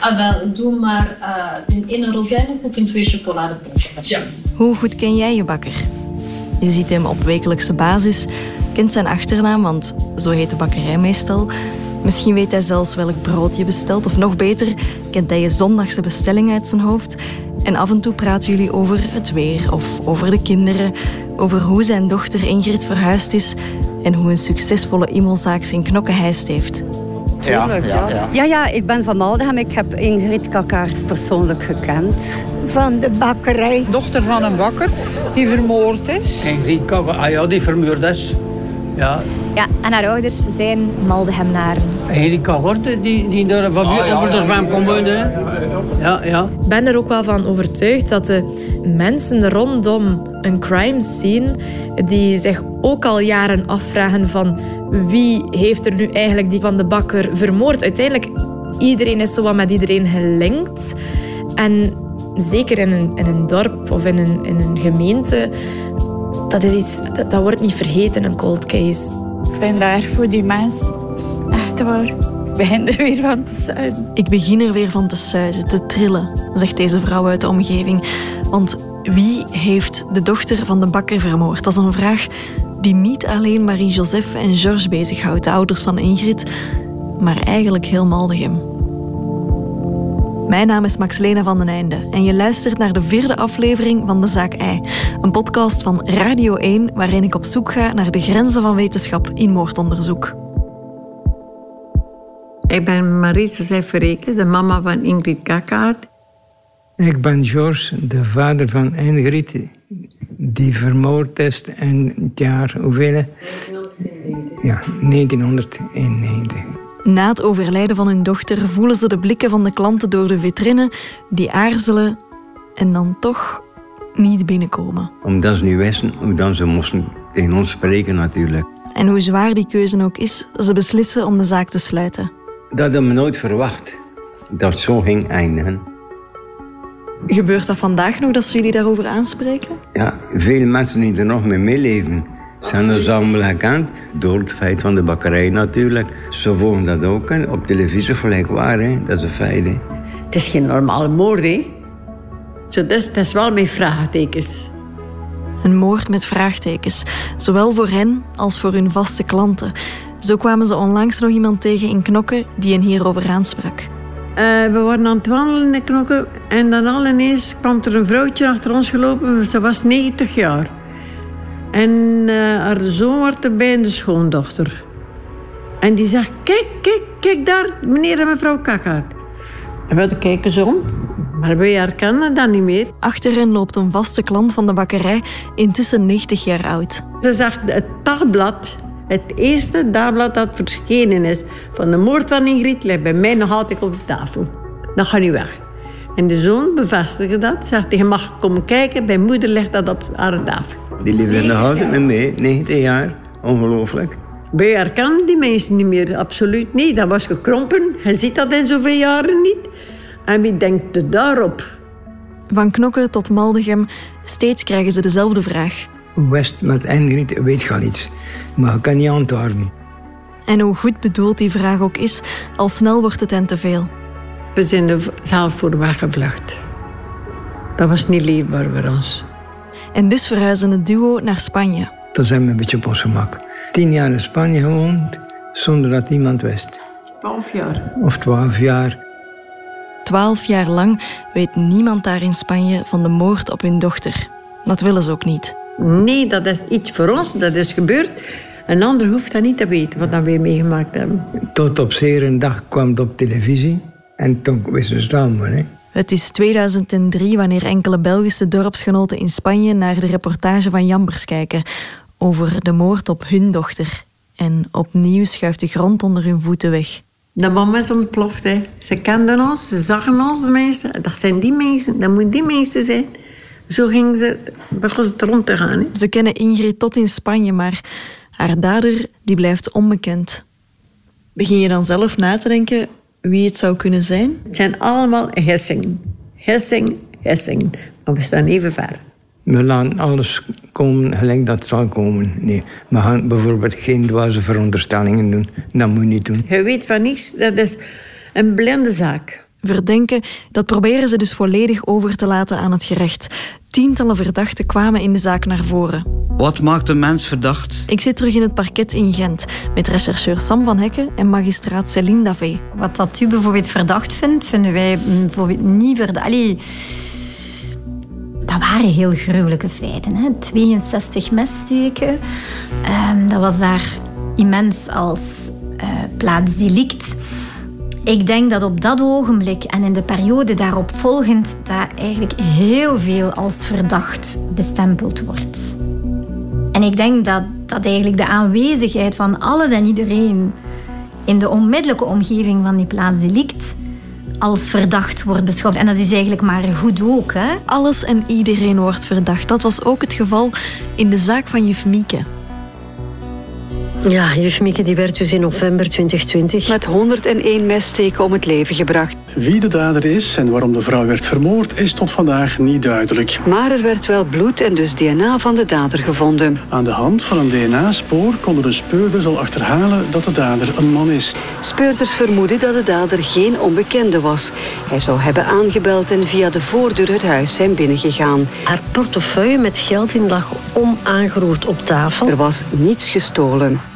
Ah, wel, doe maar uh, in één rozijnenkoek en twee chocoladepuntjes. Ja. Hoe goed ken jij je bakker? Je ziet hem op wekelijkse basis, kent zijn achternaam, want zo heet de bakkerij meestal. Misschien weet hij zelfs welk brood je bestelt, of nog beter, kent hij je zondagse bestelling uit zijn hoofd. En af en toe praten jullie over het weer of over de kinderen, over hoe zijn dochter Ingrid verhuisd is en hoe een succesvolle immelzaak zijn knokken hijst heeft. Ja, ja, ja. ja, ja, ik ben van Maldegem. Ik heb Ingrid Kakkaert persoonlijk gekend. Van de bakkerij. Dochter van een bakker die vermoord is. Ingrid Kakkaert, ah ja, die vermoord is. Ja. ja, en haar ouders zijn Maldehemnaren. Ingrid Kakkaert, die, die daar van ah, over de zwem komt wonen. Ja, ja. Ik ben er ook wel van overtuigd dat de mensen rondom een crime scene die zich ook al jaren afvragen van wie heeft er nu eigenlijk die van de bakker vermoord. Uiteindelijk, iedereen is zo wat met iedereen gelinkt. En zeker in een, in een dorp of in een, in een gemeente, dat is iets, dat, dat wordt niet vergeten, een cold case. Ik ben daar voor die mens. Echt waar. Ik begin er weer van te suizen. Ik begin er weer van te suizen, te trillen, zegt deze vrouw uit de omgeving. Want wie heeft de dochter van de bakker vermoord? Dat is een vraag die niet alleen Marie-Joseph en Georges bezighoudt, de ouders van Ingrid, maar eigenlijk heel Maldegem. Mijn naam is Max-Lena van den Einde en je luistert naar de vierde aflevering van De Zaak Ei, een podcast van Radio 1 waarin ik op zoek ga naar de grenzen van wetenschap in moordonderzoek. Ik ben Marie-Joseph Verreken, de mama van Ingrid Kakkaert. Ik ben George, de vader van Ingrid, die vermoord is in het jaar hoeveel? Ja, 1991. Na het overlijden van hun dochter voelen ze de blikken van de klanten door de vitrine, die aarzelen en dan toch niet binnenkomen. Omdat ze niet wisten hoe dan ze moesten tegen ons spreken natuurlijk. En hoe zwaar die keuze ook is, ze beslissen om de zaak te sluiten. Dat hadden we nooit verwacht, dat het zo ging eindigen. Gebeurt dat vandaag nog dat ze jullie daarover aanspreken? Ja, veel mensen die er nog mee meeleven zijn er allemaal gekend. Door het feit van de bakkerij natuurlijk. Ze volgen dat ook op televisie gelijk waar. Hè. Dat is een feit. Hè. Het is geen normale moord, hè? Zo, dus het is wel met vraagtekens. Een moord met vraagtekens. Zowel voor hen als voor hun vaste klanten. Zo kwamen ze onlangs nog iemand tegen in Knokken die hen hierover aansprak. Uh, we waren aan het wandelen in Knokken en dan al ineens kwam er een vrouwtje achter ons gelopen. Ze was 90 jaar. En uh, haar zoon was erbij en de schoondochter. En die zegt, kijk, kijk, kijk daar, meneer en mevrouw Kakkaert. En we kijken zo om, maar wij herkennen dat niet meer. Achter hen loopt een vaste klant van de bakkerij, intussen 90 jaar oud. Ze zegt, het dagblad, het eerste dagblad dat verschenen is van de moord van Ingrid, ligt bij mij nog altijd op de tafel. Dat gaat niet weg. En de zoon bevestigde dat. Zegt, je mag komen kijken, bij moeder ligt dat op haar tafel. Die leefde nog altijd met mij, 90 jaar. Ongelooflijk. Wij herkennen die mensen niet meer, absoluut niet. Dat was gekrompen. Je ziet dat in zoveel jaren niet. En wie denkt er daarop? Van Knokken tot Maldegem, steeds krijgen ze dezelfde vraag. West met Ingrid weet gaat iets, maar ik kan niet antwoorden. En hoe goed bedoeld die vraag ook is, al snel wordt het hen te veel. We zijn er zelf voor weggevlucht. Dat was niet leefbaar voor ons. En dus verhuizen het duo naar Spanje. Toen zijn we een beetje op gemak. Tien jaar in Spanje gewoond, zonder dat iemand wist. Twaalf jaar. Of twaalf jaar. Twaalf jaar lang weet niemand daar in Spanje van de moord op hun dochter. Dat willen ze ook niet. Nee, dat is iets voor ons, dat is gebeurd. Een ander hoeft dat niet te weten, wat we meegemaakt hebben. Tot op zeer een dag kwam het op televisie. En toen wisten ze het allemaal. Hè. Het is 2003 wanneer enkele Belgische dorpsgenoten in Spanje naar de reportage van Jambers kijken over de moord op hun dochter. En opnieuw schuift de grond onder hun voeten weg. De mama is ontploft. Hè. Ze kenden ons, ze zagen ons, de mensen. Dat zijn die mensen, dat moeten die mensen zijn. Zo ging ze, begon het rond te gaan. Hè. Ze kennen Ingrid tot in Spanje, maar haar dader die blijft onbekend. Begin je dan zelf na te denken wie het zou kunnen zijn? Het zijn allemaal hissingen. Hissing, hissing. Maar we staan even ver. We laten alles komen gelijk dat zal komen. Nee, we gaan bijvoorbeeld geen dwaze veronderstellingen doen. Dat moet je niet doen. Je weet van niets, dat is een blinde zaak. Verdenken, dat proberen ze dus volledig over te laten aan het gerecht. Tientallen verdachten kwamen in de zaak naar voren. Wat maakt een mens verdacht? Ik zit terug in het parket in Gent met rechercheur Sam van Hekken en magistraat Céline Davé. Wat dat u bijvoorbeeld verdacht vindt, vinden wij bijvoorbeeld niet verdacht. Allee, dat waren heel gruwelijke feiten. Hè? 62 messteken. Um, dat was daar immens als uh, plaatsdelict. Ik denk dat op dat ogenblik en in de periode daarop volgend, dat eigenlijk heel veel als verdacht bestempeld wordt. En ik denk dat, dat eigenlijk de aanwezigheid van alles en iedereen in de onmiddellijke omgeving van die plaatsdelict als verdacht wordt beschouwd. En dat is eigenlijk maar goed ook. Hè? Alles en iedereen wordt verdacht. Dat was ook het geval in de zaak van juf Mieke. Ja, juf Mieke die werd dus in november 2020 met 101 messteken om het leven gebracht. Wie de dader is en waarom de vrouw werd vermoord is tot vandaag niet duidelijk. Maar er werd wel bloed en dus DNA van de dader gevonden. Aan de hand van een DNA-spoor konden de speurders al achterhalen dat de dader een man is. Speurders vermoeden dat de dader geen onbekende was. Hij zou hebben aangebeld en via de voordeur het huis zijn binnengegaan. Haar portefeuille met geld in lag onaangeroerd op tafel. Er was niets gestolen.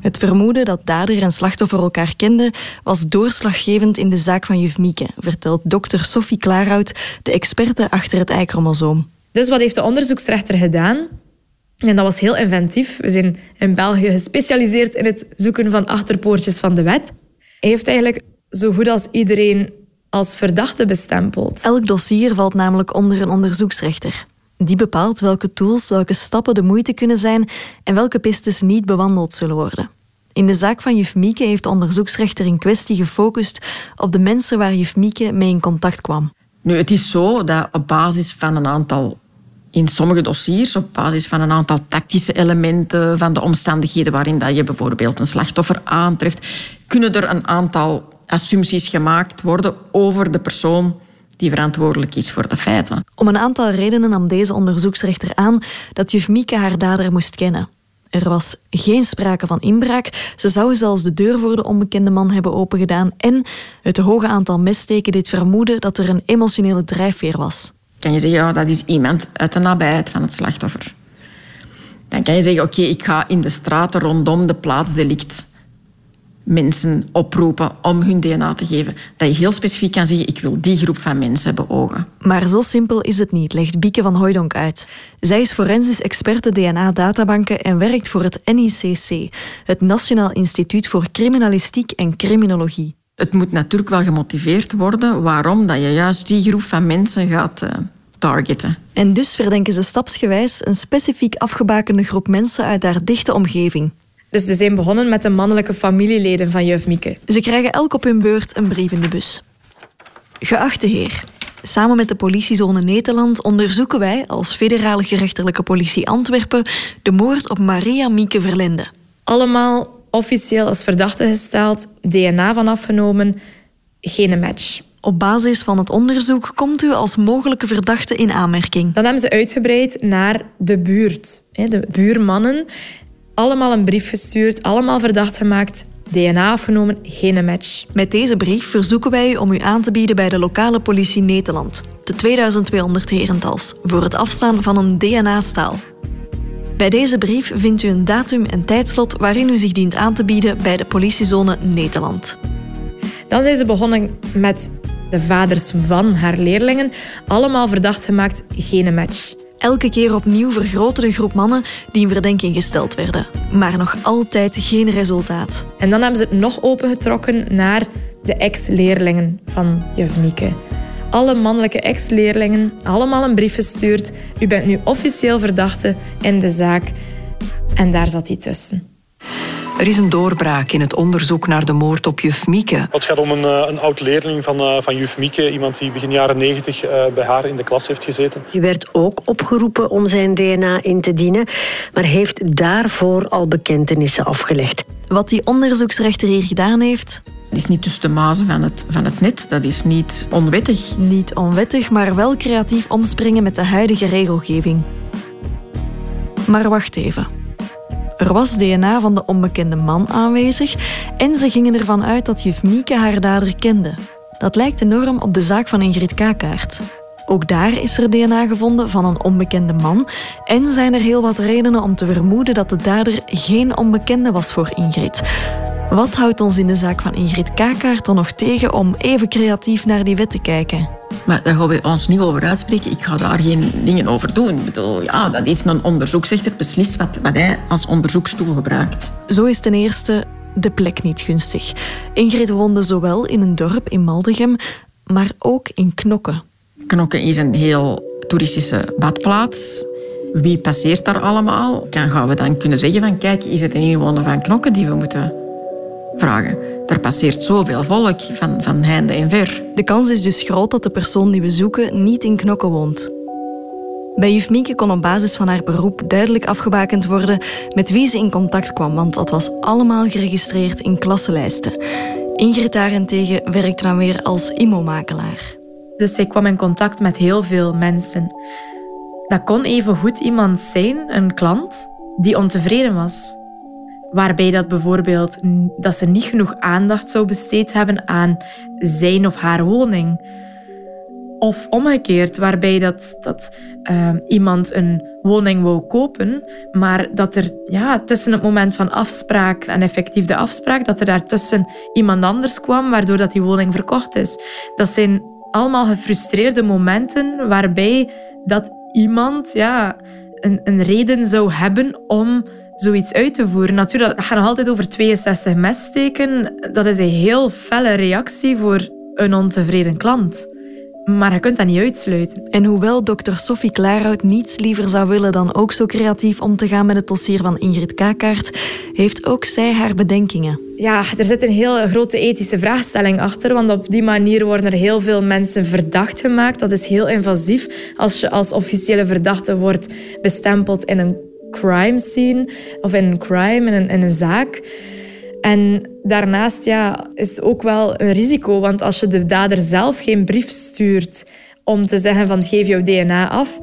Het vermoeden dat dader en slachtoffer elkaar kenden was doorslaggevend in de zaak van juf Mieke, vertelt dokter Sophie Klaarhout, de experte achter het Y-chromosoom. Dus wat heeft de onderzoeksrechter gedaan? En dat was heel inventief. We zijn in België gespecialiseerd in het zoeken van achterpoortjes van de wet. Hij heeft eigenlijk zo goed als iedereen als verdachte bestempeld. Elk dossier valt namelijk onder een onderzoeksrechter. Die bepaalt welke tools, welke stappen de moeite kunnen zijn en welke pistes niet bewandeld zullen worden. In de zaak van juf Mieke heeft de onderzoeksrechter in kwestie gefocust op de mensen waar juf Mieke mee in contact kwam. Nu, het is zo dat op basis van een aantal, in sommige dossiers, op basis van een aantal tactische elementen, van de omstandigheden waarin dat je bijvoorbeeld een slachtoffer aantreft, kunnen er een aantal assumpties gemaakt worden over de persoon die verantwoordelijk is voor de feiten. Om een aantal redenen nam deze onderzoeksrechter aan dat juf Mieke haar dader moest kennen. Er was geen sprake van inbraak. Ze zou zelfs de deur voor de onbekende man hebben opengedaan. En het hoge aantal messteken deed vermoeden dat er een emotionele drijfveer was. Kan je zeggen, ja, dat is iemand uit de nabijheid van het slachtoffer. Dan kan je zeggen, oké, ik ga in de straten rondom de plaatsdelict mensen oproepen om hun DNA te geven. Dat je heel specifiek kan zeggen, ik wil die groep van mensen beogen. Maar zo simpel is het niet, legt Bieke van Hooydonk uit. Zij is forensisch experte DNA-databanken en werkt voor het NICC, het Nationaal Instituut voor Criminalistiek en Criminologie. Het moet natuurlijk wel gemotiveerd worden waarom dat je juist die groep van mensen gaat... Uh, targeten. En dus verdenken ze stapsgewijs een specifiek afgebakende groep mensen uit haar dichte omgeving. Dus ze zijn begonnen met de mannelijke familieleden van juf Mieke. Ze krijgen elk op hun beurt een brief in de bus. Geachte heer, samen met de politiezone Nederland onderzoeken wij als federale gerechtelijke politie Antwerpen de moord op Maria Mieke Verlinde. Allemaal officieel als verdachte gesteld, DNA van afgenomen, geen match. Op basis van het onderzoek komt u als mogelijke verdachte in aanmerking. Dan hebben ze uitgebreid naar de buurt, de buurmannen allemaal een brief gestuurd, allemaal verdacht gemaakt. DNA afgenomen, geen match. Met deze brief verzoeken wij u om u aan te bieden bij de lokale politie Nederland, de 2200 herentals, voor het afstaan van een DNA-staal. Bij deze brief vindt u een datum en tijdslot waarin u zich dient aan te bieden bij de politiezone Nederland. Dan zijn ze begonnen met de vaders van haar leerlingen, allemaal verdacht gemaakt, geen match. Elke keer opnieuw vergroten de groep mannen die in verdenking gesteld werden. Maar nog altijd geen resultaat. En dan hebben ze het nog opengetrokken naar de ex-leerlingen van juf Mieke. Alle mannelijke ex-leerlingen, allemaal een brief gestuurd. U bent nu officieel verdachte in de zaak. En daar zat hij tussen. Er is een doorbraak in het onderzoek naar de moord op juf Mieke. Het gaat om een, eh, een oud-leerling van, uh, van juf Mieke. Iemand die begin jaren negentig uh, bij haar in de klas heeft gezeten. Die werd ook opgeroepen om zijn DNA in te dienen, maar heeft daarvoor al bekentenissen afgelegd. Wat die onderzoeksrechter hier gedaan heeft... Het is niet tussen de mazen van het, van het net. Dat is niet onwettig. Niet onwettig, maar wel creatief omspringen met de huidige regelgeving. Maar wacht even. Er was DNA van de onbekende man aanwezig en ze gingen ervan uit dat juf Mieke haar dader kende. Dat lijkt enorm op de zaak van Ingrid Kakaert. Ook daar is er DNA gevonden van een onbekende man en zijn er heel wat redenen om te vermoeden dat de dader geen onbekende was voor Ingrid. Wat houdt ons in de zaak van Ingrid Kakaert dan nog tegen om even creatief naar die wet te kijken? Maar daar gaan we ons niet over uitspreken. Ik ga daar geen dingen over doen. Ik bedoel, ja, dat is een onderzoeksrechter beslist wat, wat hij als onderzoekstoel gebruikt. Zo is ten eerste de plek niet gunstig. Ingrid woonde zowel in een dorp in Maldegem, maar ook in Knokke. Knokke is een heel toeristische badplaats. Wie passeert daar allemaal? Dan gaan we dan kunnen zeggen van kijk, is het een inwoner van Knokke die we moeten vragen. Er passeert zoveel volk van, van heinde en ver. De kans is dus groot dat de persoon die we zoeken niet in Knokke woont. Bij juf Mieke kon op basis van haar beroep duidelijk afgebakend worden met wie ze in contact kwam, want dat was allemaal geregistreerd in klassenlijsten. Ingrid daarentegen werkte dan weer als IMO-makelaar. Dus zij kwam in contact met heel veel mensen. Dat kon even goed iemand zijn, een klant, die ontevreden was. Waarbij dat bijvoorbeeld dat ze niet genoeg aandacht zou besteed hebben aan zijn of haar woning. Of omgekeerd, waarbij dat, dat uh, iemand een woning wou kopen, maar dat er ja, tussen het moment van afspraak en effectief de afspraak, dat er daartussen iemand anders kwam, waardoor dat die woning verkocht is. Dat zijn allemaal gefrustreerde momenten waarbij dat iemand ja, een, een reden zou hebben om zoiets uit te voeren. Natuurlijk, dat gaat nog altijd over 62 messteken. Dat is een heel felle reactie voor een ontevreden klant. Maar je kunt dat niet uitsluiten. En hoewel dokter Sophie Klaarhout niets liever zou willen dan ook zo creatief om te gaan met het dossier van Ingrid Kakaert, heeft ook zij haar bedenkingen. Ja, er zit een heel grote ethische vraagstelling achter, want op die manier worden er heel veel mensen verdacht gemaakt. Dat is heel invasief als je als officiële verdachte wordt bestempeld in een crime scene of in een crime, in een, een zaak. En daarnaast ja, is het ook wel een risico, want als je de dader zelf geen brief stuurt om te zeggen van geef jouw DNA af,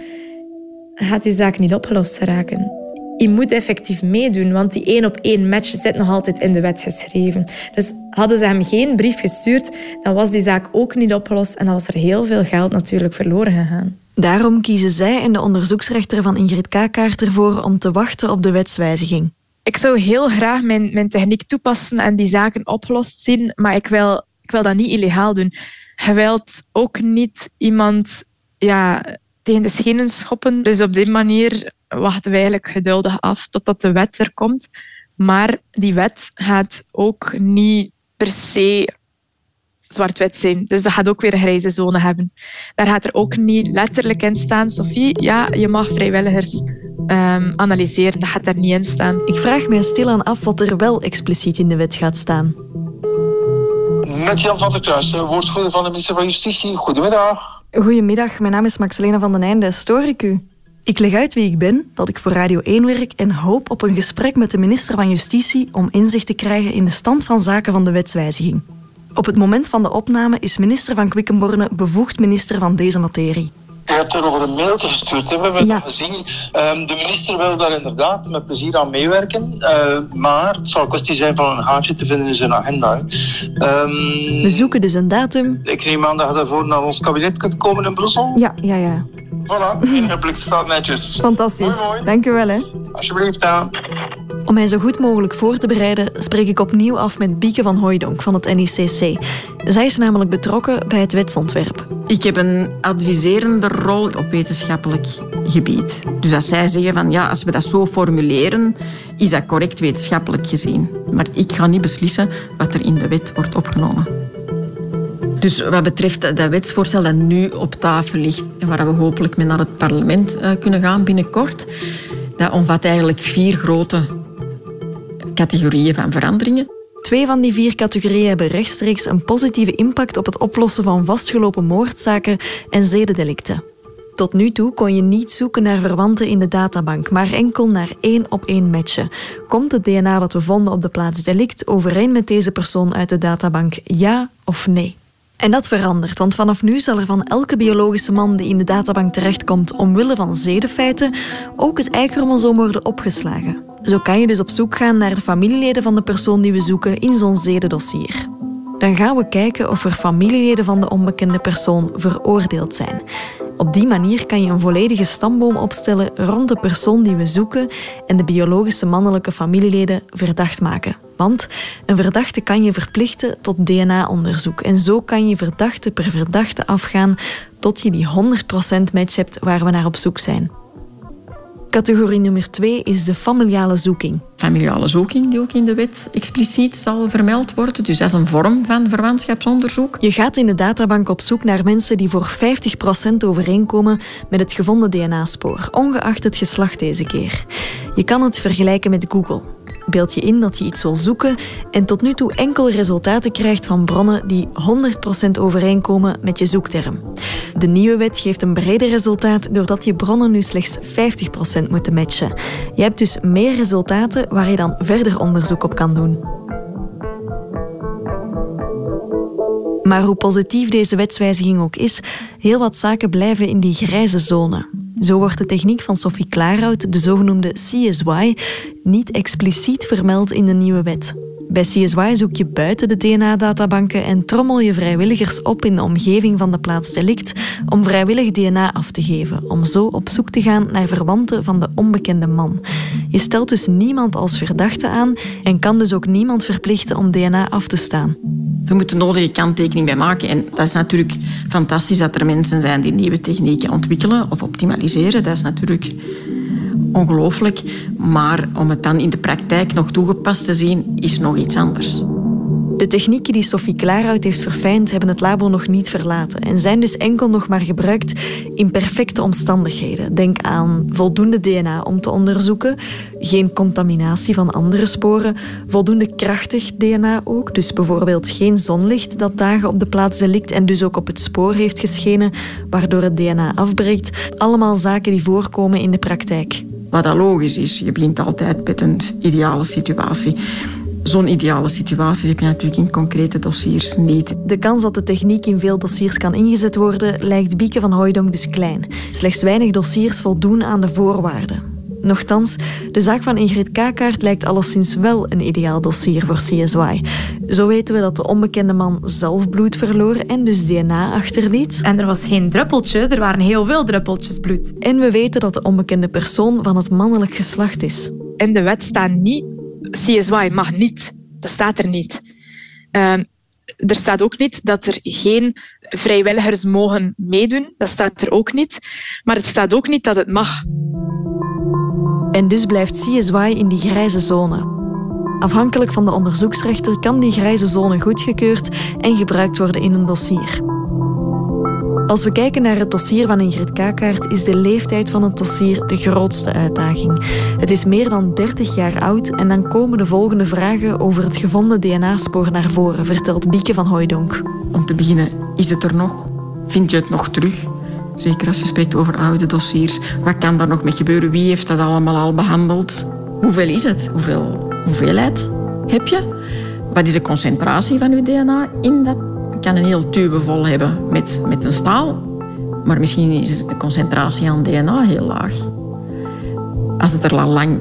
gaat die zaak niet opgelost raken. Je moet effectief meedoen, want die één op één match zit nog altijd in de wet geschreven. Dus hadden ze hem geen brief gestuurd, dan was die zaak ook niet opgelost en dan was er heel veel geld natuurlijk verloren gegaan. Daarom kiezen zij en de onderzoeksrechter van Ingrid Kakaert ervoor om te wachten op de wetswijziging. Ik zou heel graag mijn, mijn techniek toepassen en die zaken opgelost zien, maar ik wil, ik wil dat niet illegaal doen. Je wilt ook niet iemand ja, tegen de schenen schoppen. Dus op die manier wachten we eigenlijk geduldig af totdat de wet er komt. Maar die wet gaat ook niet per se zwart-wit zijn. Dus dat gaat ook weer een grijze zone hebben. Daar gaat er ook niet letterlijk in staan, Sophie, ja, je mag vrijwilligers um, analyseren. Dat gaat daar niet in staan. Ik vraag me stilaan af wat er wel expliciet in de wet gaat staan. Met Jan van der Kruis, woordvoerder van de minister van Justitie. Goedemiddag. Goedemiddag, mijn naam is Maxelena van den Einde. Stoor ik u? Ik leg uit wie ik ben, dat ik voor Radio 1 werk en hoop op een gesprek met de minister van Justitie om inzicht te krijgen in de stand van zaken van de wetswijziging. Op het moment van de opname is minister van Quickenborne bevoegd minister van deze materie. Je hebt er nog een mailtje gestuurd, hebben we ja. gezien. Um, de minister wil daar inderdaad met plezier aan meewerken. Uh, maar het zal een kwestie zijn van een haartje te vinden in zijn agenda. Um, we zoeken dus een datum. Ik neem aan dat je daarvoor naar ons kabinet kunt komen in Brussel. Ja, ja, ja. Voilà, ingeblik staat netjes. Fantastisch. Dank u wel. Hè. Alsjeblieft, aan. Om mij zo goed mogelijk voor te bereiden, spreek ik opnieuw af met Bieke van Hooijdonk van het NICC. Zij is namelijk betrokken bij het wetsontwerp. Ik heb een adviserende rol op wetenschappelijk gebied. Dus als zij zeggen van ja, als we dat zo formuleren, is dat correct wetenschappelijk gezien. Maar ik ga niet beslissen wat er in de wet wordt opgenomen. Dus wat betreft dat wetsvoorstel dat nu op tafel ligt en waar we hopelijk mee naar het parlement kunnen gaan binnenkort, dat omvat eigenlijk vier grote categorieën van veranderingen. Twee van die vier categorieën hebben rechtstreeks een positieve impact op het oplossen van vastgelopen moordzaken en zedendelicten. Tot nu toe kon je niet zoeken naar verwanten in de databank, maar enkel naar één op één matchen. Komt het DNA dat we vonden op de plaats delict overeen met deze persoon uit de databank, ja of nee? En dat verandert, want vanaf nu zal er van elke biologische man die in de databank terechtkomt omwille van zedenfeiten ook het Y-chromosoom worden opgeslagen. Zo kan je dus op zoek gaan naar de familieleden van de persoon die we zoeken in zo'n zedendossier. Dan gaan we kijken of er familieleden van de onbekende persoon veroordeeld zijn. Op die manier kan je een volledige stamboom opstellen rond de persoon die we zoeken en de biologische mannelijke familieleden verdacht maken. Want een verdachte kan je verplichten tot DNA-onderzoek. En zo kan je verdachte per verdachte afgaan tot je die 100% match hebt waar we naar op zoek zijn. Categorie nummer twee is de familiale zoeking. Familiale zoeking, die ook in de wet expliciet zal vermeld worden. Dus dat is een vorm van verwantschapsonderzoek. Je gaat in de databank op zoek naar mensen die voor 50% overeenkomen met het gevonden DNA-spoor, ongeacht het geslacht deze keer. Je kan het vergelijken met Google beeld je in dat je iets wil zoeken en tot nu toe enkel resultaten krijgt van bronnen die 100% overeenkomen met je zoekterm. De nieuwe wet geeft een breder resultaat doordat je bronnen nu slechts 50% moeten matchen. Je hebt dus meer resultaten waar je dan verder onderzoek op kan doen. Maar hoe positief deze wetswijziging ook is, heel wat zaken blijven in die grijze zone. Zo wordt de techniek van Sophie Klaarhout, de zogenoemde CSY, niet expliciet vermeld in de nieuwe wet. Bij CSY zoek je buiten de DNA-databanken en trommel je vrijwilligers op in de omgeving van de plaats delict om vrijwillig DNA af te geven, om zo op zoek te gaan naar verwanten van de onbekende man. Je stelt dus niemand als verdachte aan en kan dus ook niemand verplichten om DNA af te staan. We moeten nodige kanttekening bij maken. En dat is natuurlijk fantastisch dat er mensen zijn die nieuwe technieken ontwikkelen of optimaliseren. Dat is natuurlijk ongelooflijk. Maar om het dan in de praktijk nog toegepast te zien, is nog iets anders. De technieken die Sophie Klaarhout heeft verfijnd, hebben het labo nog niet verlaten en zijn dus enkel nog maar gebruikt in perfecte omstandigheden. Denk aan voldoende DNA om te onderzoeken, geen contaminatie van andere sporen, voldoende krachtig DNA ook, dus bijvoorbeeld geen zonlicht dat dagen op de plaats delict en dus ook op het spoor heeft geschenen, waardoor het DNA afbreekt. Allemaal zaken die voorkomen in de praktijk. Wat dat logisch is, je begint altijd met een ideale situatie. Zo'n ideale situatie heb je natuurlijk in concrete dossiers niet. De kans dat de techniek in veel dossiers kan ingezet worden, lijkt Bieke van Hooijdonk dus klein. Slechts weinig dossiers voldoen aan de voorwaarden. Nochtans, de zaak van Ingrid Kakaert lijkt alleszins wel een ideaal dossier voor CSY. Zo weten we dat de onbekende man zelf bloed verloor en dus DNA achterliet. En er was geen druppeltje, er waren heel veel druppeltjes bloed. En we weten dat de onbekende persoon van het mannelijk geslacht is. In de wet staat niet CSY mag niet. Dat staat er niet. Uh, er staat ook niet dat er geen vrijwilligers mogen meedoen. Dat staat er ook niet. Maar het staat ook niet dat het mag. En dus blijft CSY in die grijze zone. Afhankelijk van de onderzoeksrechter kan die grijze zone goedgekeurd en gebruikt worden in een dossier. Als we kijken naar het dossier van Ingrid Kakaert, is de leeftijd van het dossier de grootste uitdaging. Het is meer dan 30 jaar oud en dan komen de volgende vragen over het gevonden DNA-spoor naar voren, vertelt Bieke van Hooijdonk. Om te beginnen, is het er nog? Vind je het nog terug? Zeker als je spreekt over oude dossiers. Wat kan daar nog mee gebeuren? Wie heeft dat allemaal al behandeld? Hoeveel is het? Hoeveel hoeveelheid heb je? Wat is de concentratie van je DNA in dat kan een heel tube vol hebben met, met een staal. Maar misschien is de concentratie aan DNA heel laag. Als het er al lang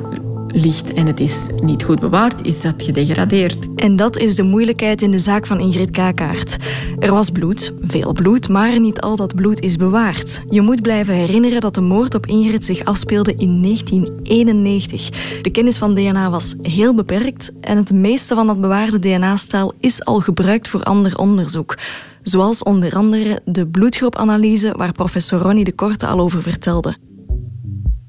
ligt en het is niet goed bewaard, is dat gedegradeerd. En dat is de moeilijkheid in de zaak van Ingrid Kakaert. Er was bloed, veel bloed, maar niet al dat bloed is bewaard. Je moet blijven herinneren dat de moord op Ingrid zich afspeelde in 1991. De kennis van DNA was heel beperkt en het meeste van dat bewaarde DNA-staal is al gebruikt voor ander onderzoek. Zoals onder andere de bloedgroepanalyse waar professor Ronnie de Korte al over vertelde.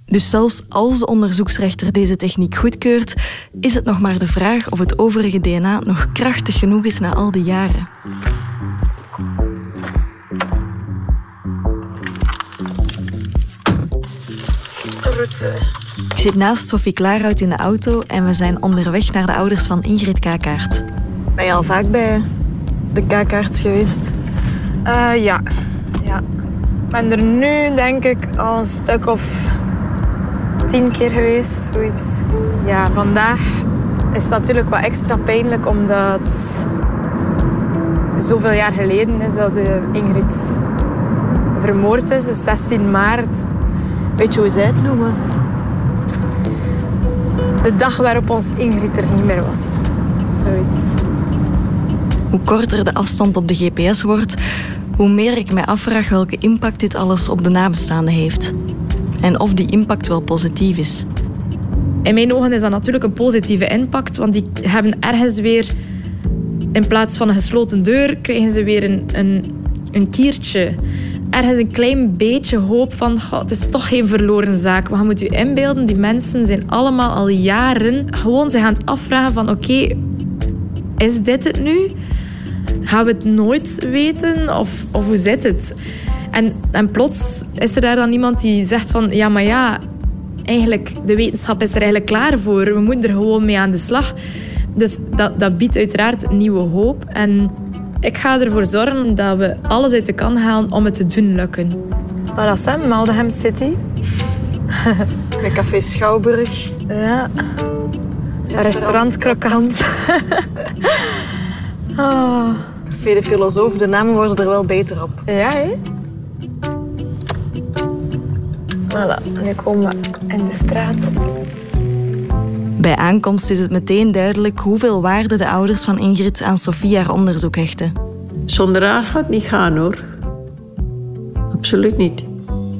Dus zelfs als de onderzoeksrechter deze techniek goedkeurt, is het nog maar de vraag of het overige DNA nog krachtig genoeg is na al die jaren. Route. Ik zit naast Sophie Klaarhout in de auto en we zijn onderweg naar de ouders van Ingrid Kakaert. Ben je al vaak bij de Kakaerts geweest? Uh, ja. ja. Ik ben er nu denk ik al een stuk of tien keer geweest, zoiets. Ja, vandaag is het natuurlijk wat extra pijnlijk omdat Zoveel jaar geleden is dat eh, Ingrid vermoord is, dus 16 maart. Weet je hoe zij het noemen? De dag waarop ons Ingrid er niet meer was. Zoiets. Hoe korter de afstand op de GPS wordt, hoe meer ik mij afvraag welke impact dit alles op de nabestaanden heeft. En of die impact wel positief is. In mijn ogen is dat natuurlijk een positieve impact, want die hebben ergens weer, in plaats van een gesloten deur, krijgen ze weer een, een, een kiertje. Ergens een klein beetje hoop van, het is toch geen verloren zaak. Maar je moet inbeelden, die mensen zijn allemaal al jaren gewoon zich aan het afvragen van, oké, is dit het nu? Gaan we het nooit weten? Of, of hoe zit het? En, en plots is er daar dan iemand die zegt van... Ja, maar ja, eigenlijk, de wetenschap is er eigenlijk klaar voor. We moeten er gewoon mee aan de slag. Dus dat, dat biedt uiteraard nieuwe hoop. En ik ga ervoor zorgen dat we alles uit de kan halen om het te doen lukken. Voilà, Sam, Maldeham City. Bij Café Schouwburg. Ja. Restaurant Krokant. oh. Café de Filosoof, de namen worden er wel beter op. Ja, hè? Voilà, nu komen we in de straat. Bij aankomst is het meteen duidelijk hoeveel waarde de ouders van Ingrid aan Sofie haar onderzoek hechten. Zonder haar gaat het niet gaan hoor. Absoluut niet.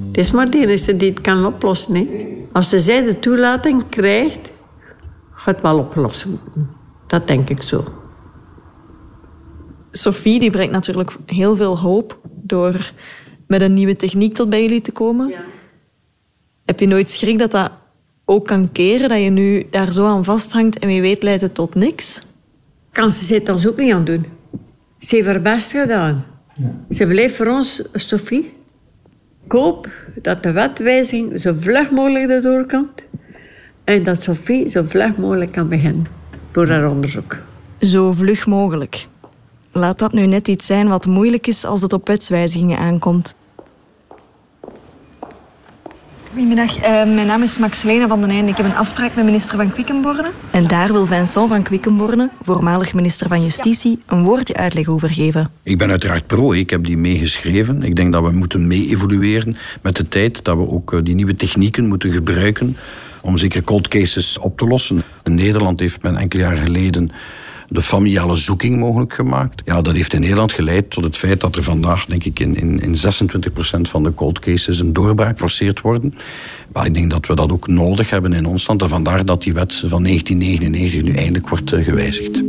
Het is maar de enige die het kan oplossen. Hè. Als ze zij de toelating krijgt, gaat het wel oplossen. Dat denk ik zo. Sophie die brengt natuurlijk heel veel hoop door met een nieuwe techniek tot bij jullie te komen. Ja. Heb je nooit schrik dat dat ook kan keren, dat je nu daar zo aan vasthangt en wie weet leidt het tot niks? Kan ze het ons ook niet aan doen. Ze heeft haar best gedaan. Ja. Ze blijft voor ons, Sophie. Ik hoop dat de wetwijziging zo vlug mogelijk erdoor komt en dat Sophie zo vlug mogelijk kan beginnen voor haar onderzoek. Zo vlug mogelijk. Laat dat nu net iets zijn wat moeilijk is als het op wetswijzigingen aankomt. Goedemiddag, uh, mijn naam is Maxelena van den Einde. Ik heb een afspraak met minister van Quickenborne. En daar wil Vincent van Quickenborne, voormalig minister van Justitie, een woordje uitleg over geven. Ik ben uiteraard pro, ik heb die meegeschreven. Ik denk dat we moeten mee evolueren met de tijd, dat we ook eh, die nieuwe technieken moeten gebruiken om zeker cold cases op te lossen. In Nederland heeft men enkele jaar geleden de familiale zoeking mogelijk gemaakt. Ja, dat heeft in Nederland geleid tot het feit dat er vandaag, denk ik, in, in, in 26% van de cold cases een doorbraak geforceerd worden. Maar ik denk dat we dat ook nodig hebben in ons land. En vandaar dat die wet van 1999 nu eindelijk wordt eh, gewijzigd.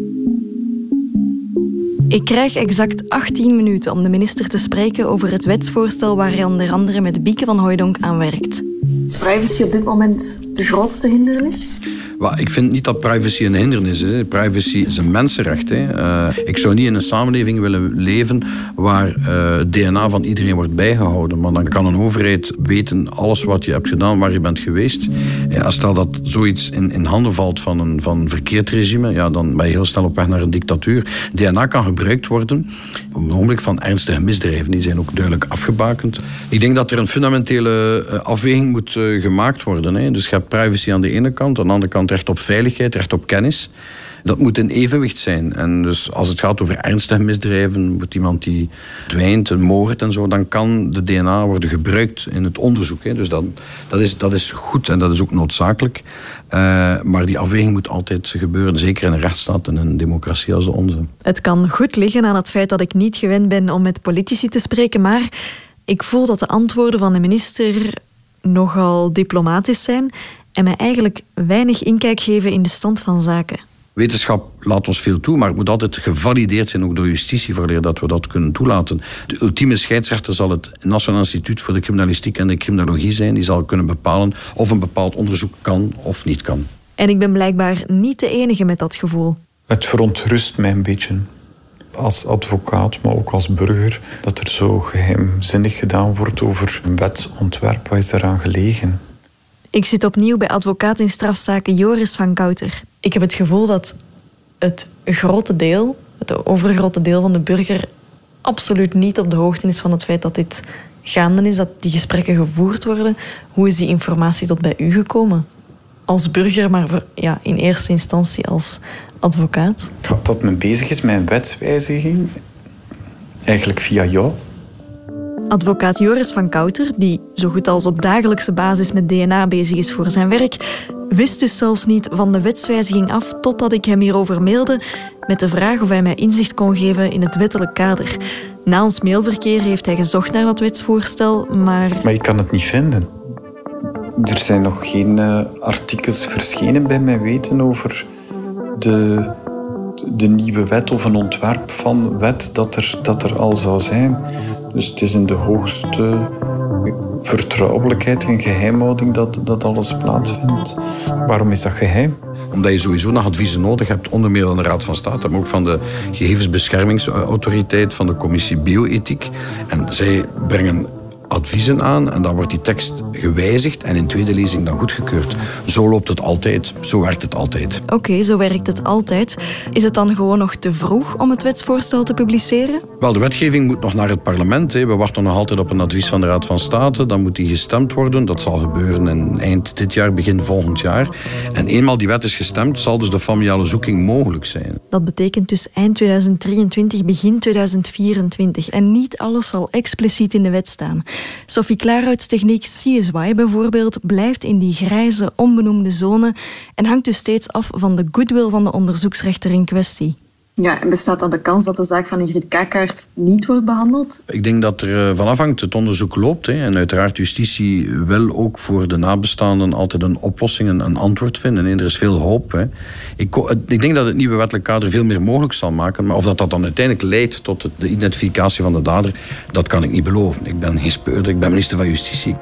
Ik krijg exact 18 minuten om de minister te spreken over het wetsvoorstel waar hij onder andere met Bieke van Hooijdonk aan werkt. Is privacy op dit moment de grootste hindernis? ik vind niet dat privacy een hindernis is. Privacy is een mensenrecht. Hè. Uh, ik zou niet in een samenleving willen leven waar uh, het DNA van iedereen wordt bijgehouden. Maar dan kan een overheid weten alles wat je hebt gedaan, waar je bent geweest. Ja, stel dat zoiets in, in handen valt van een, van een verkeerd regime, ja, dan ben je heel snel op weg naar een dictatuur. DNA kan gebruikt worden op het ogenblik van ernstige misdrijven. Die zijn ook duidelijk afgebakend. Ik denk dat er een fundamentele eh, afweging moet gemaakt worden. Hè. Dus je hebt privacy aan de ene kant, aan de andere kant recht op veiligheid, recht op kennis. Dat moet in evenwicht zijn. En dus als het gaat over ernstige misdrijven, moet iemand die dwijnt, een moord en zo, dan kan de DNA worden gebruikt in het onderzoek. Hè. Dus dat, dat, is, dat is goed en dat is ook noodzakelijk. Uh, maar die afweging moet altijd gebeuren, zeker in een rechtsstaat en een democratie als de onze. Het kan goed liggen aan het feit dat ik niet gewend ben om met politici te spreken, maar ik voel dat de antwoorden van de minister nogal diplomatisch zijn en mij eigenlijk weinig inkijk geven in de stand van zaken. Wetenschap laat ons veel toe, maar het moet altijd gevalideerd zijn, ook door justitie, voor dat we dat kunnen toelaten. De ultieme scheidsrechter zal het Nationaal Instituut voor de Criminalistiek en de Criminologie zijn. Die zal kunnen bepalen of een bepaald onderzoek kan of niet kan. En ik ben blijkbaar niet de enige met dat gevoel. Het verontrust mij een beetje als advocaat, maar ook als burger, dat er zo geheimzinnig gedaan wordt over een wetsontwerp. Wat is daaraan gelegen? Ik zit opnieuw bij advocaat in strafzaken Joris van Kouter. Ik heb het gevoel dat het grote deel, het overgrote deel van de burger, absoluut niet op de hoogte is van het feit dat dit gaande is, dat die gesprekken gevoerd worden. Hoe is die informatie tot bij u gekomen? Als burger, maar ja, in eerste instantie als advocaat. Dat men bezig is met een wetswijziging, eigenlijk via jou. Advocaat Joris van Kouter, die zo goed als op dagelijkse basis met DNA bezig is voor zijn werk, wist dus zelfs niet van de wetswijziging af totdat ik hem hierover mailde met de vraag of hij mij inzicht kon geven in het wettelijk kader. Na ons mailverkeer heeft hij gezocht naar dat wetsvoorstel, maar... Maar ik kan het niet vinden. Er zijn nog geen uh, artikels verschenen bij mijn weten over de, de nieuwe wet of een ontwerp van wet dat er, dat er al zou zijn. Dus het is in de hoogste vertrouwelijkheid en geheimhouding dat, dat alles plaatsvindt. Waarom is dat geheim? Omdat je sowieso nog adviezen nodig hebt, onder meer van de Raad van State, maar ook van de Gegevensbeschermingsautoriteit, van de Commissie Bioethiek. En zij brengen adviezen aan en dan wordt die tekst gewijzigd en in tweede lezing dan goedgekeurd. Zo loopt het altijd. Zo werkt het altijd. Oké, zo werkt het altijd. Is het dan gewoon nog te vroeg om het wetsvoorstel te publiceren? Wel, de wetgeving moet nog naar het parlement. We wachten nog altijd op een advies van de Raad van State. Dan moet die gestemd worden. Dat zal gebeuren in eind dit jaar, begin volgend jaar. En eenmaal die wet is gestemd, zal dus de familiale zoeking mogelijk zijn. Dat betekent dus eind 2023, begin 2024. En niet alles zal expliciet in de wet staan. Sophie Klaarhouts techniek CSY bijvoorbeeld blijft in die grijze, onbenoemde zone en hangt dus steeds af van de goodwill van de onderzoeksrechter in kwestie. Ja, en bestaat dan de kans dat de zaak van Ingrid Kakaert niet wordt behandeld? Ik denk dat er eh, van afhangt het onderzoek loopt. Hè. En uiteraard justitie wil ook voor de nabestaanden altijd een oplossing, een, antwoord vinden. En er is veel hoop. Hè. Ik, ik, denk dat het nieuwe wettelijk kader veel meer mogelijk zal maken. Maar of dat, dat dan uiteindelijk leidt tot de identificatie van de dader, dat kan ik niet beloven. Ik ben geen speurder, ik ben minister van Justitie.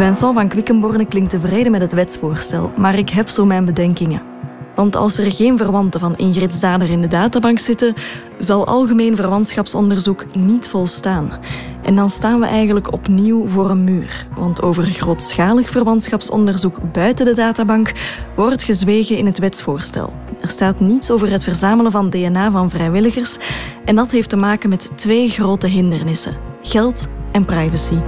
Vincent van Quickenborne klinkt tevreden met het wetsvoorstel, maar ik heb zo mijn bedenkingen. Want als er geen verwanten van Ingrid's dader in de databank zitten, zal algemeen verwantschapsonderzoek niet volstaan. En dan staan we eigenlijk opnieuw voor een muur. Want over grootschalig verwantschapsonderzoek buiten de databank wordt gezwegen in het wetsvoorstel. Er staat niets over het verzamelen van DNA van vrijwilligers en dat heeft te maken met twee grote hindernissen: geld en privacy.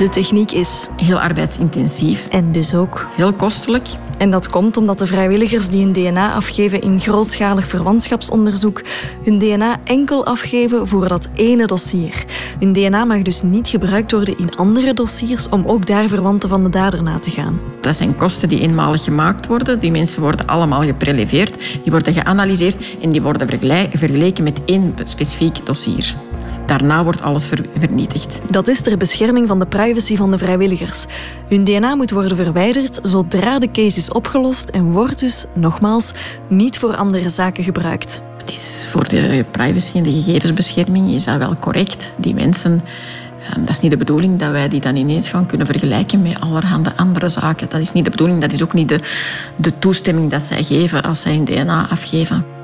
De techniek is heel arbeidsintensief en dus ook heel kostelijk. En dat komt omdat de vrijwilligers die hun DNA afgeven in grootschalig verwantschapsonderzoek hun DNA enkel afgeven voor dat ene dossier. Hun DNA mag dus niet gebruikt worden in andere dossiers om ook daar verwanten van de dader na te gaan. Dat zijn kosten die eenmalig gemaakt worden. Die mensen worden allemaal gepreleveerd, die worden geanalyseerd en die worden vergeleken met één specifiek dossier. Daarna wordt alles vernietigd. Dat is ter bescherming van de privacy van de vrijwilligers. Hun DNA moet worden verwijderd zodra de case is opgelost en wordt dus, nogmaals, niet voor andere zaken gebruikt. Het is voor de privacy en de gegevensbescherming is dat wel correct. Die mensen ehm, dat is niet de bedoeling dat wij die dan ineens gaan kunnen vergelijken met allerhande andere zaken. Dat is niet de bedoeling. Dat is ook niet de, de toestemming dat zij geven als zij hun DNA afgeven.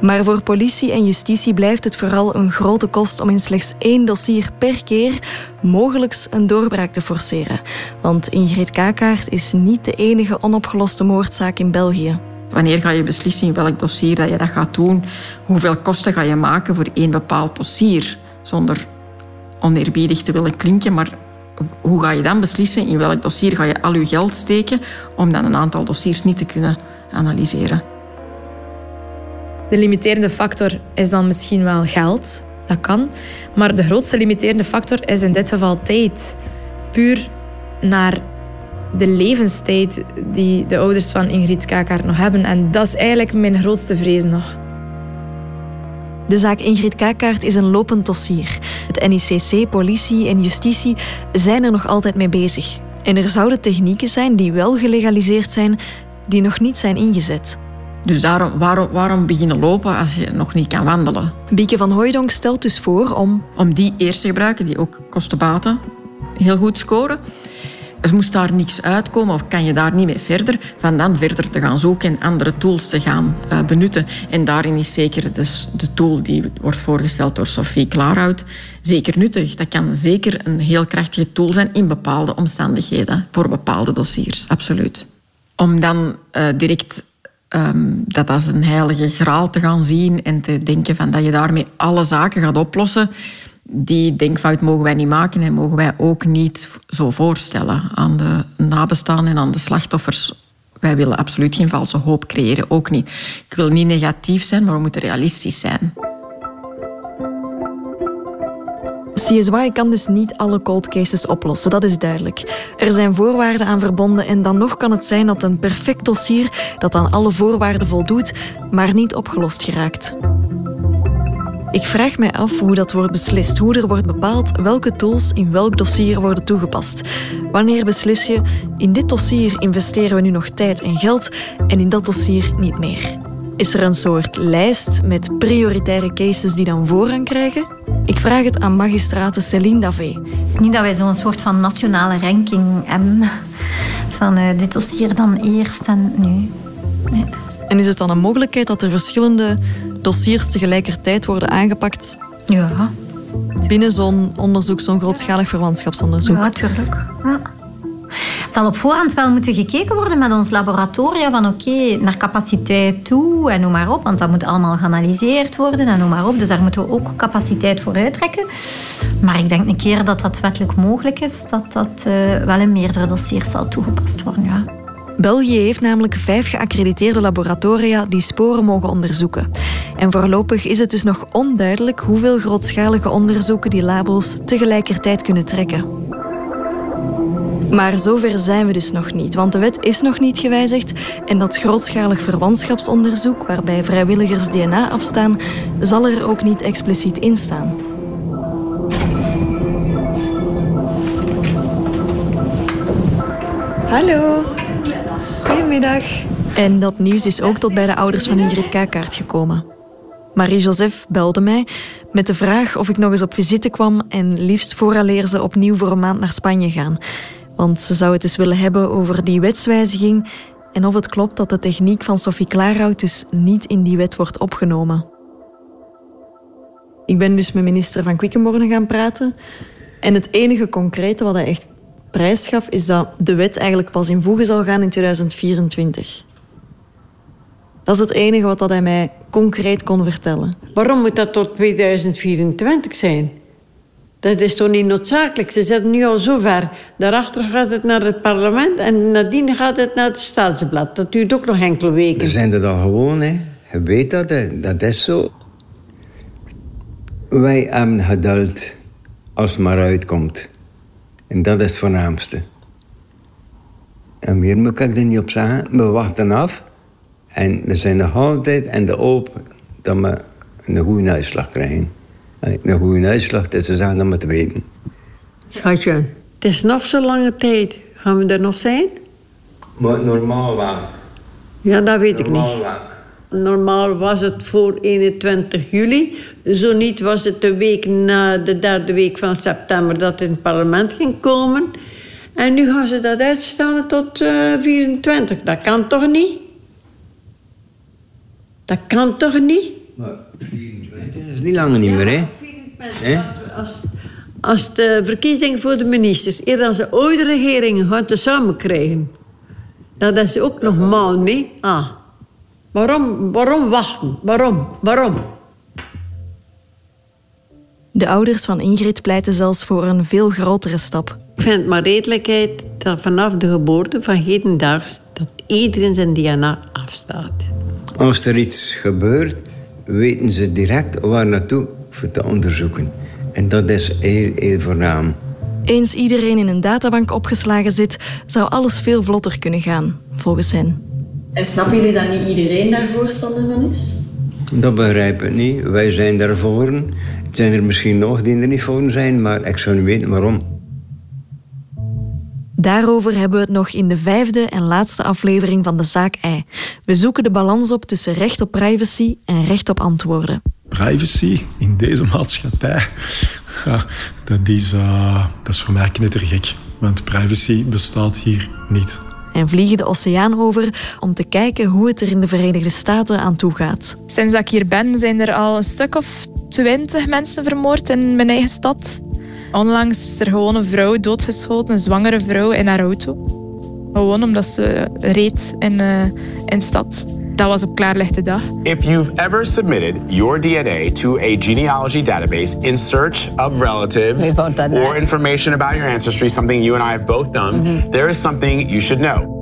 Maar voor politie en justitie blijft het vooral een grote kost om in slechts één dossier per keer mogelijk een doorbraak te forceren. Want Ingrid Kakaert is niet de enige onopgeloste moordzaak in België. Wanneer ga je beslissen in welk dossier dat je dat gaat doen? Hoeveel kosten ga je maken voor één bepaald dossier? Zonder oneerbiedig te willen klinken, maar hoe ga je dan beslissen in welk dossier ga je al je geld steken om dan een aantal dossiers niet te kunnen analyseren? De limiterende factor is dan misschien wel geld. Dat kan. Maar de grootste limiterende factor is in dit geval tijd. Puur naar de levenstijd die de ouders van Ingrid Kakaert nog hebben. En dat is eigenlijk mijn grootste vrees nog. De zaak Ingrid Kakaert is een lopend dossier. Het NICC, politie en justitie zijn er nog altijd mee bezig. En er zouden technieken zijn die wel gelegaliseerd zijn, die nog niet zijn ingezet. Dus daarom, waarom, waarom beginnen lopen als je nog niet kan wandelen? Bieke van Hooijdonk stelt dus voor om... Om die eerst te gebruiken, die ook kostenbaten heel goed scoren. Dus moest daar niks uitkomen of kan je daar niet mee verder, van dan verder te gaan zoeken en andere tools te gaan uh, benutten. En daarin is zeker dus de tool die wordt voorgesteld door Sophie Klaarhout zeker nuttig. Dat kan zeker een heel krachtige tool zijn in bepaalde omstandigheden, voor bepaalde dossiers, absoluut. Om dan uh, direct um, dat als een heilige graal te gaan zien en te denken van dat je daarmee alle zaken gaat oplossen. Die denkfout mogen wij niet maken en mogen wij ook niet zo voorstellen aan de nabestaanden en aan de slachtoffers wij willen absoluut geen valse hoop creëren, ook niet. Ik wil niet negatief zijn, maar we moeten realistisch zijn. CSY kan dus niet alle cold cases oplossen, dat is duidelijk. Er zijn voorwaarden aan verbonden en dan nog kan het zijn dat een perfect dossier dat aan alle voorwaarden voldoet, maar niet opgelost geraakt. Ik vraag mij af hoe dat wordt beslist, hoe er wordt bepaald welke tools in welk dossier worden toegepast. Wanneer beslis je, in dit dossier investeren we nu nog tijd en geld en in dat dossier niet meer? Is er een soort lijst met prioritaire cases die dan voorrang krijgen? Ik vraag het aan magistrate Céline Davé. Het is niet dat wij zo'n soort van nationale ranking hebben van uh, dit dossier dan eerst en nu. Nee. En is het dan een mogelijkheid dat er verschillende dossiers tegelijkertijd worden aangepakt? Ja. Binnen zo'n onderzoek, zo'n grootschalig verwantschapsonderzoek? Ja, natuurlijk. Ja. Zal op voorhand wel moeten gekeken worden met ons laboratorium van oké, naar capaciteit toe en noem maar op, want dat moet allemaal geanalyseerd worden en noem maar op. Dus daar moeten we ook capaciteit voor uittrekken. Maar ik denk een keer dat dat wettelijk mogelijk is, dat dat uh, wel in meerdere dossiers zal toegepast worden, ja. België heeft namelijk vijf geaccrediteerde laboratoria die sporen mogen onderzoeken. En voorlopig is het dus nog onduidelijk hoeveel grootschalige onderzoeken die labels tegelijkertijd kunnen trekken. Maar zover zijn we dus nog niet, want de wet is nog niet gewijzigd en dat grootschalig verwantschapsonderzoek, waarbij vrijwilligers DNA afstaan, zal er ook niet expliciet in staan. Hallo. Goedemiddag. En dat nieuws is ook tot bij de ouders van Ingrid Kakaert gekomen. Marie-Joseph belde mij met de vraag of ik nog eens op visite kwam en liefst vooraleer ze opnieuw voor een maand naar Spanje gaan. Want ze zou het eens willen hebben over die wetswijziging en of het klopt dat de techniek van Sophie Klaarhout dus niet in die wet wordt opgenomen. Ik ben dus met minister van Quickenborne gaan praten. En het enige concrete wat hij echt prijs gaf, is dat de wet eigenlijk pas in voegen zal gaan in 2024. Dat is het enige wat hij mij concreet kon vertellen. Waarom moet dat tot 2024 zijn? Dat is toch niet noodzakelijk? Ze zitten nu al zo ver. Daarachter gaat het naar het parlement en nadien gaat het naar het staatsblad. Dat duurt ook nog enkele weken. We zijn er al gewoon, hè. Je weet dat, dat is zo. Wij hebben geduld als het maar uitkomt. En dat is het voornaamste. En meer moet ik er niet op zeggen. We wachten af. En we zijn nog altijd en de hoop dat we een goede uitslag krijgen. En een goede uitslag, dat is aan om te weten. Schatje, het is nog zo lange tijd. Gaan we er nog zijn? Maar normaal wel. Ja, dat weet normaal ik niet. Wel. Normaal was het voor 21 juli. Zo niet was het de week na de derde week van september dat het in het parlement ging komen. En nu gaan ze dat uitstellen tot uh, 24. Dat kan toch niet? Dat kan toch niet? Maar 24 is niet langer niet meer, hè? Als, als de verkiezingen voor de ministers, eer dan ze ooit de regeringen gaan tezamen krijgen, dan is ze ook nog maand mee. Ah, waarom, waarom wachten? Waarom? Waarom? De ouders van Ingrid pleiten zelfs voor een veel grotere stap. Ik vind het maar redelijkheid dat vanaf de geboorte van hedendaags dat iedereen zijn DNA afstaat. Als er iets gebeurt, weten ze direct waar naartoe voor te onderzoeken. En dat is heel, heel voornaam. Eens iedereen in een databank opgeslagen zit, zou alles veel vlotter kunnen gaan, volgens hen. En snappen jullie dat niet iedereen daar voorstander van is? Dat begrijp ik niet. Wij zijn daarvoor. Het zijn er misschien nog die er niet voor zijn, maar ik zou niet weten waarom. Daarover hebben we het nog in de vijfde en laatste aflevering van de Zaak Ei. We zoeken de balans op tussen recht op privacy en recht op antwoorden. Privacy in deze maatschappij, ja, dat, is, uh, dat is voor mij knettergek. Want privacy bestaat hier niet. En vliegen de oceaan over om te kijken hoe het er in de Verenigde Staten aan toe gaat. Sinds dat ik hier ben, zijn er al een stuk of twintig mensen vermoord in mijn eigen stad. Onlangs is er gewoon een vrouw doodgeschoten, een zwangere vrouw in haar auto. Gewoon omdat ze reed in, uh, in stad. Dat was op klaarlichte dag. If you've ever submitted your DNA to a genealogy database in search of relatives or information about your ancestry, something you and I have both done, mm -hmm. there is something you should know.